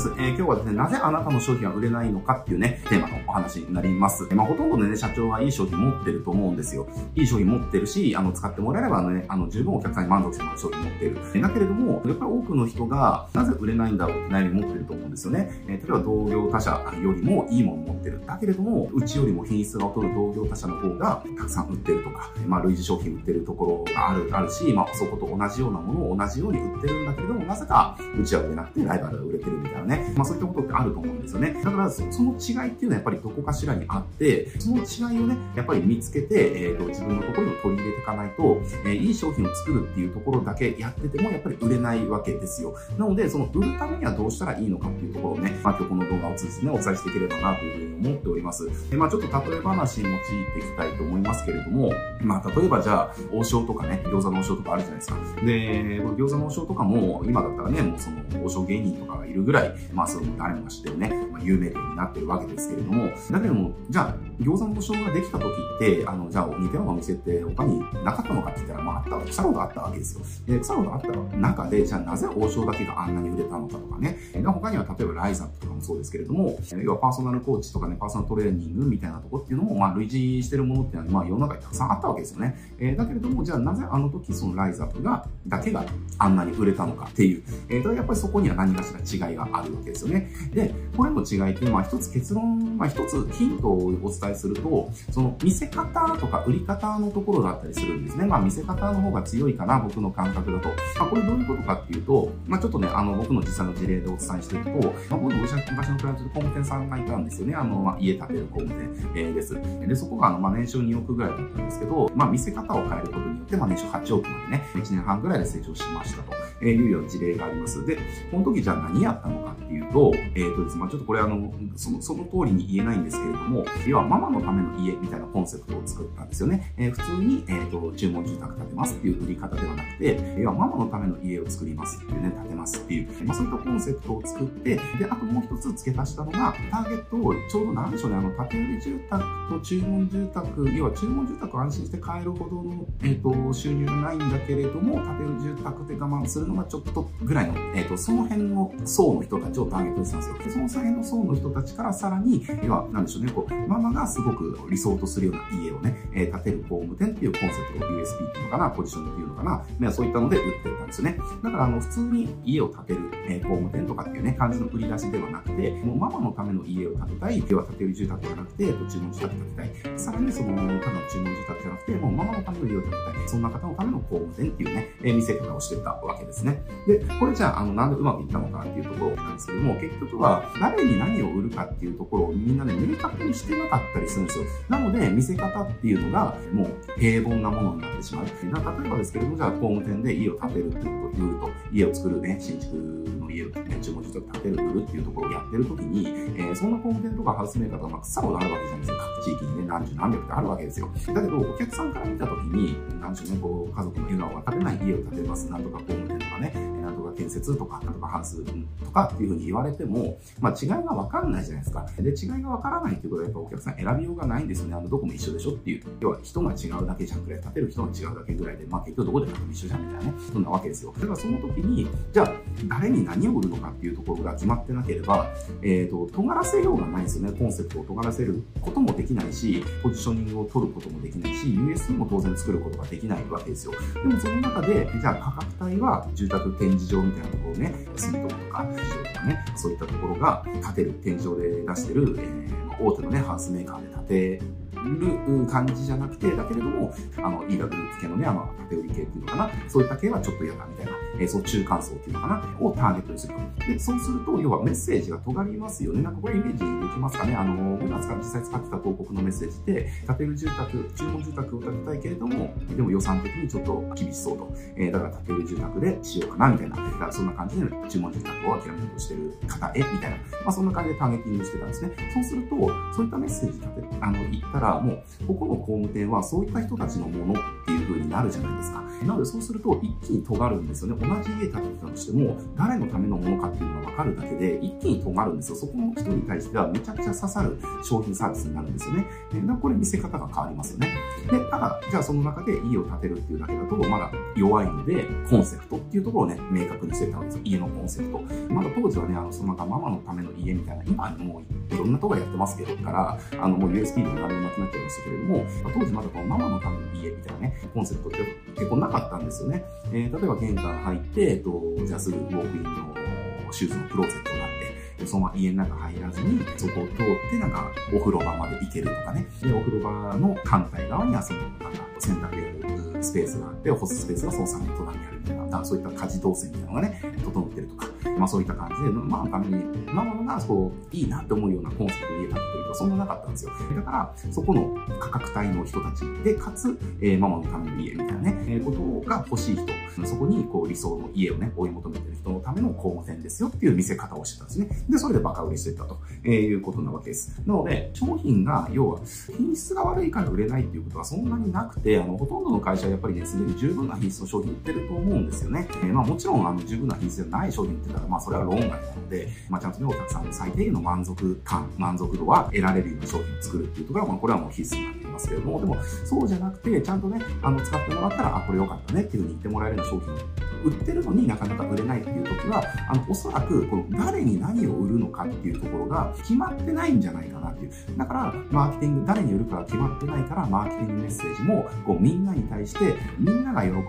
です。えー、今日はですね、なぜあなたの商品は売れないのかっていうね、テーマのお話になります。まあ、ほとんどね、社長はいい商品持ってると思うんですよ。いい商品持ってるし、あの、使ってもらえればね、あの、十分お客さんに満足してもらう商品持ってる。だけれども、やっぱり多くの人が、なぜ売れないんだろうって悩み持ってると思うんですよね。えー、例えば同業他社よりもいいもの持ってる。だけれども、うちよりも品質が劣る同業他社の方がたくさん売ってるとか、まあ、類似商品売ってるところがある、あるし、まあ、そこと同じようなものを同じように売ってるんだけれども、なぜか、うちは売れなくてライバルが売れてるみたいなね。ねまあ、そういったことってあると思うんですよね。だからそ、の違いっていうのはやっぱりどこかしらにあって、その違いをね、やっぱり見つけて、えっ、ー、と、自分のところに取り入れていかないと、えー、いい商品を作るっていうところだけやってても、やっぱり売れないわけですよ。なので、その売るためにはどうしたらいいのかっていうところをね、まあ、今日この動画を通じてね、お伝えしていければなというふうに思っております。でまあ、ちょっと例え話に用いていきたいと思いますけれども、まあ、例えばじゃあ、王将とかね、餃子の王将とかあるじゃないですか。で、餃子の王将とかも、今だったらね、もうその王将芸人とかがいるぐらい、まあ、その誰もが知ってるね、まあ、有名店になってるわけですけれども、だけども、じゃあ、餃子の王将ができた時って、あの、じゃあ、似たようなお店って他になかったのかって言ったら、まあ、あったわけ、腐るほどあったわけですよ。で、腐るほどあった中で、じゃあ、なぜ王将だけがあんなに売れたのかとかね。で他には、例えばライザップとかもそうですけれども、要はパーソナルコーチとかね、パーソナルトレーニングみたいなとこっていうのも、まあ、類似してるものっていうのは、まあ、世の中にたくさんあったわけですよね。えー、だけれども、じゃあ、なぜあの時、そのライザップが、だけがあんなに売れたのかっていう、えー、やっぱりそこには何かしら違いがあるわけですよね。で、これの違いっていうのは、一つ結論、まあ、一つヒントをお伝えすると、その見せ方とか売り方のところだったりするんですね。まあ見せ方の方が強いかな、僕の感覚だと。まあこれどういうことかっていうと、まあちょっとね、あの僕の実際の事例でお伝えしていくと、まあ僕の昔のクライアントで工務店さんがいたんですよね。あの、まあ家建てる工務店、えー、です。で、そこがあの、まあ年商2億ぐらいだったんですけど、まあ見せ方を変えることによって、まあ年商8億までね、1年半ぐらいで成長しましたと。えいうような事例があります。で、この時じゃあ何やったのかっていうと、えっ、ー、とですね、まあちょっとこれあの、その、その通りに言えないんですけれども、要はママのための家みたいなコンセプトを作ったんですよね。えー、普通に、えっ、ー、と、注文住宅建てますっていう売り方ではなくて、要はママのための家を作りますっていうね、建てますっていう、まあそういったコンセプトを作って、で、あともう一つ付け足したのが、ターゲットをちょうどなんでしょうね、あの、建売り住宅と注文住宅、要は注文住宅を安心して買えるほどの、えっ、と、収入がないんだけれども、建て売り住宅で我慢するのがちょっとぐらいの、えっ、ー、と、その辺の層の人たちをターゲットにしたんですよ。で、その辺の層の人たちからさらに、要は、なんでしょうね、こう、ママがすごく理想とするような家をね、えー、建てる工務店っていうコンセプト、USB っていうのかな、ポジションっていうかな、そういったので売ってたんですね。だから、あの、普通に家を建てる、えー、工務店とかっていうね、感じの売り出しではなくて、もうママのための家を建てたい、要は建て売り住宅じゃなくて、注文住宅建てたい。さらにその、ただの注文住宅じゃなくて、もうママのための家を建てたい。そんな方のための工務店っていうね、え、見せ方をしてたわけですね。で、これじゃあ、あの、なんでうまくいったのかっていうところなんですけども、結局は誰に何を売るかっていうところをみんなね、明確にしてなかったりするんですよ。なので、見せ方っていうのがもう平凡なものになってしまう。例えばですけれどじゃあ工務店で家を建てるっていうことを言うと、家を作るね、新築の家をね、注文住宅建てる、売るっていうところをやってる時に、えー、そんな工務店とかハウスメーカーがまあ草ほどあるわけじゃないですか。各地域にね、何十何百ってあるわけですよ。だけど、お客さんから見た時に、何でしょうね、こう、家族の笑顔が建てない家を建てます。なんとか工務店ね、なんとか、建設とか、なんとかハウスとかっていうふうに言われても、まあ違いがわかんないじゃないですか。で、違いがわからないっていうことはやっぱお客さん選びようがないんですよね。あの、どこも一緒でしょっていう。要は人が違うだけじゃんくらい、建てる人が違うだけぐらいで、まあ結局どこで建ても一緒じゃんみたいなね。そんなわけですよ。だからその時に、じゃあ、誰に何を売るのかっていうところが決まってなければ、えっ、ー、と、尖らせようがないんですよね。コンセプトを尖らせることもできないし、ポジショニングを取ることもできないし、USP も当然作ることができないわけですよ。でもその中で、じゃあ価格帯は住宅展示場みたいなところをね、住友とか、市場とかね、そういったところが建てる、展示場で出してる、えー、大手のね、ハウスメーカーで建てる感じじゃなくて、だけれども、あの、イーラグループ系のね、あの、建売り系っていうのかな、そういった系はちょっと嫌だみたいな、えー、そう中間層っていうのかな、をターゲットにすると。で、そうすると、要はメッセージが尖りますよね。なんかこれイメージできますかね。あの、僕が実際使ってた広告のメッセージで、建てる住宅、注文住宅を建てたいけれども、でも予算的にちょっと厳しそうと。えー、だから建てる住宅でしようかな、みたいな。だからそんな感じで注文住宅を諦めようとしてる方へ、みたいな。まあそんな感じでターゲティングしてたんですね。そうすると、そういったメッセージ立て、あの、言ったら、もう、ここの工務店はそういった人たちのものっていう風になるじゃないですか。なのでそうすると一気に尖るんですよね。同じ家建ててたとしても、誰のためのものかっていうのが分かるだけで、一気に尖るんですよ。そこの人に対してはめちゃくちゃ刺さる商品サービスになるんですよね。だからこれ見せ方が変わりますよね。で、ただ、じゃあその中で家を建てるっていうだけだと、まだ弱いので、コンセプトっていうところをね、明確にしてたんですよ。家のコンセプト。まだ当時はね、あの、そのなんかママのための家みたいな、今もういろんなとこやってますけど、から、あの、もう USB で何もなくなっちゃいましたけれども、当時まだこのママのための家みたいなね、コンセプトって結構なかったんですよね。えー、例えば玄関入って、えっと、じゃあすぐウォークインのシューズのクローゼットがあって、そのまま家の中入らずに、そこを通ってなんかお風呂場まで行けるとかね。で、お風呂場の反対側にはその、なんか洗濯やるスペースがあって、干すスペースがその3隣にあるみたいな、そういった家事動線みたいなのがね、整ってるとか。まあそういった感じで、まあために、ママがそう、いいなって思うようなコンセプトで家建ててるとそんななかったんですよ。だから、そこの価格帯の人たちで、かつ、えー、ママのための家みたいなね、えー、ことが欲しい人、そこにこう理想の家をね、追い求めてる人のための工務店ですよっていう見せ方をしてたんですね。で、それでバカ売りしてたと、えー、いうことなわけです。なので、商品が、要は、品質が悪いから売れないっていうことはそんなになくて、あの、ほとんどの会社はやっぱりね、すでに十分な品質の商品売ってると思うんですよね。えー、まあもちろん、あの、十分な品質じゃない商品って言ったら、まあそれは論外なので、まあちゃんとね、お客さんの最低限の満足感、満足度は得られるような商品を作るっていうところは、まあこれはもう必須になっていますけれども、でも、そうじゃなくて、ちゃんとね、あの、使ってもらったら、あ、これ良かったねっていうふうに言ってもらえるような商品を売ってるのになかなか売れは、あの、おそらく、この誰に何を売るのかっていうところが決まってないんじゃないかなっていう。だから、マーケティング、誰に売るかが決まってないから、マーケティングメッセージも、こう、みんなに対して、みんなが喜ぶ、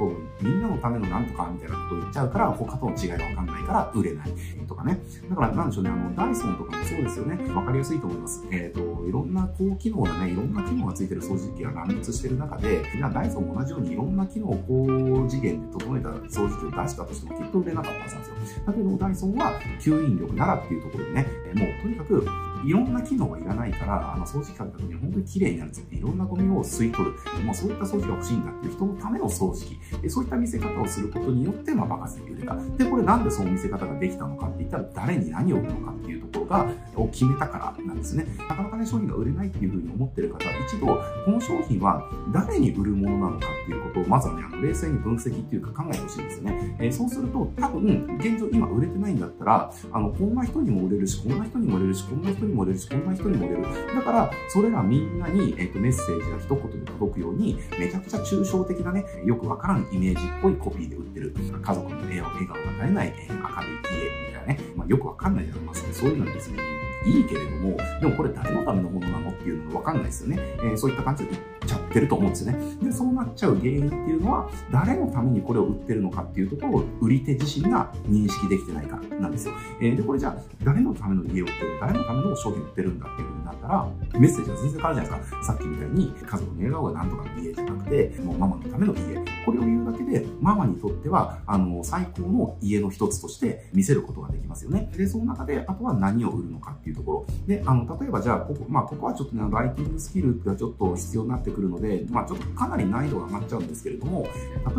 みんなのためのなんとかみたいなことを言っちゃうから、他との違いがわかんないから売れないとかね。だから、なんでしょうね、あの、ダイソンとかもそうですよね。わかりやすいと思います。えっ、ー、と、いろんな高機能なね、いろんな機能がついてる掃除機が乱立してる中で、じゃダイソンも同じようにいろんな機能を高次元で整えた掃除機を出したとしても、きっと売れなかったはずなんですよ。だけど、ダイソンは吸引力ならっていうところでね、もうとにかく、いろんな機能はいらないから、あの、掃除機かけた時に本当に綺麗になるんですよ。いろんなゴミを吸い取る。まあ、そういった掃除が欲しいんだっていう人のための掃除機。そういった見せ方をすることによって、まあ、爆発的に売れた。で、これなんでその見せ方ができたのかって言ったら、誰に何を売るのかっていうところが、を決めたからなんですね。なかなかね、商品が売れないっていうふうに思ってる方は、一度、この商品は誰に売るものなのかっていうことを、まずはね、あの冷静に分析っていうか考えてほしいんですよね。えー、そうすると、多分、現状今売れてないんだったら、あの、こんな人にも売れるし、こんな人にも出るし、こんな人にも出るし、こんな人にも出る。だから、それらみんなに、えっ、ー、と、メッセージが一言で届くように、めちゃくちゃ抽象的なね、よくわからんイメージっぽいコピーで売ってる。家族の笑顔が絶えない、えー、明るい家みたいなね、まあ、よくわかんないじゃないですか。そういうのにですね、いいけれども、でもこれ誰のためのものなのっていうのがわかんないですよね。えー、そういった感じで売っちゃってると思うんですよね。で、そうなっちゃう原因っていうのは、誰のためにこれを売ってるのかっていうところを売り手自身が認識できてないからなんですよ。えー、で、これじゃあ、誰のための家を売ってる、誰のための商品を売ってるんだっていうら、メッセージは全然変わるじゃないですか。さっきみたいに、家族の笑顔がなんとかの家じゃなくて、もうママのための家。これを言うだけで、ママにとっては、あの、最高の家の一つとして見せることができますよね。で、その中で、あとは何を売るのかっていうところ。で、あの、例えばじゃあ、ここ、まあ、ここはちょっとね、ライティングスキルがちょっと必要になってくるので、まあ、ちょっとかなり難易度が上がっちゃうんですけれども、例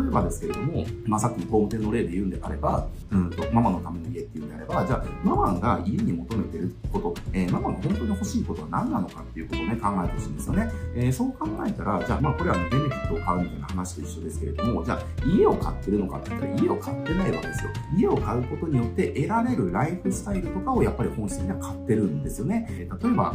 えばですけれども、まあ、さっきの工務店の例で言うんであれば、うんと、ママのための家っていうんであれば、じゃあ、ママが家に求めてること、えー、ママが本当に欲しいことは何なのかっていうことをね、考えてほしいんですよね。えー、そう考えたら、じゃあ、まあ、これは、ね、ベネフィットを買うみたいな話と一緒ですけれども、じゃあ、家を買ってるのかって言ったら、家を買ってないわけですよ。家を買うことによって得られるライフスタイルとかをやっぱり本質的には買ってるんですよね。えー、例えば、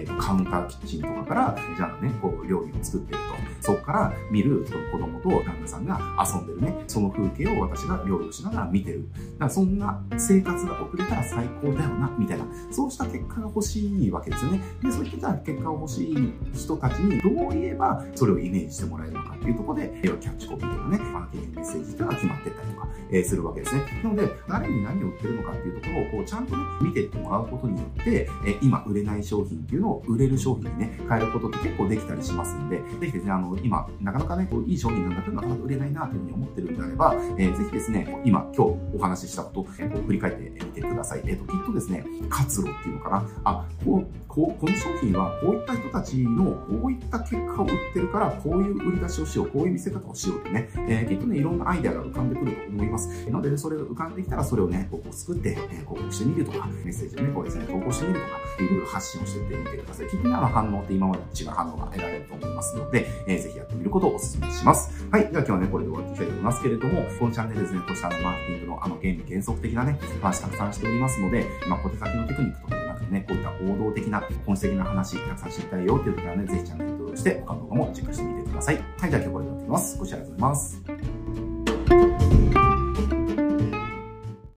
えーと、カウンターキッチンとかから、じゃあね、こう料理を作ってると。そこから見るその子供と旦那さんが遊んでるね、その風景を私が料理をしながら見てる。だからそんな生活が送れたら最高だよな、みたいな。そうした結果が欲しいわけですよね。で、そういった結果を欲しい人たちにどう言えばそれをイメージしてもらえるのかっていうところで、要はキャッチコピーとかね、マーケティングメッセージっていうのが決まってったりとか、えー、するわけですね。なので、誰に何を売ってるのかっていうところをこうちゃんとね、見てってもらうことによって、えー、今売れない商品っていうのを売れる商品にね、変えることって結構できたりしますんで、ぜひですね、あの、今、なかなかね、こういい商品なんだけど、なかなか売れないなというふうに思ってるんであれば、えー、ぜひですね、今、今日お話ししたこと、えー、振り返ってみてください。えっ、ー、と、きっとですね、活路っていうのかな。あ、こう、こう、この商品はこういった人たちのこういった結果を売ってるから、こういう売り出しをしよう、こういう見せ方をしようってね、えー、きっとね、いろんなアイデアが浮かんでくると思います。なので、それが浮かんできたら、それをね、こう作って、えー、広告してみるとか、メッセージをね、こうですね、投稿してみるとか、いろいろ発信をしててみてい。きっとね、あの反応って今までと違う反応が得られると思いますので、えー、ぜひやってみることをお勧めします。はい。では今日はね、これで終わっていきたいと思いますけれども、このチャンネルですね、こうしたマーケティングのあの原理原則的なね、話たくさんしておりますので、まあ、小手先のテクニックとかでなくてね、こういった王道的な、本質的な話、たくさん知りたいよっていう時はね、ぜひチャンネル登録して、他の動画もチェックしてみてください。はい。じゃあ今日これで終わっていきます。ご視聴ありがとうございます。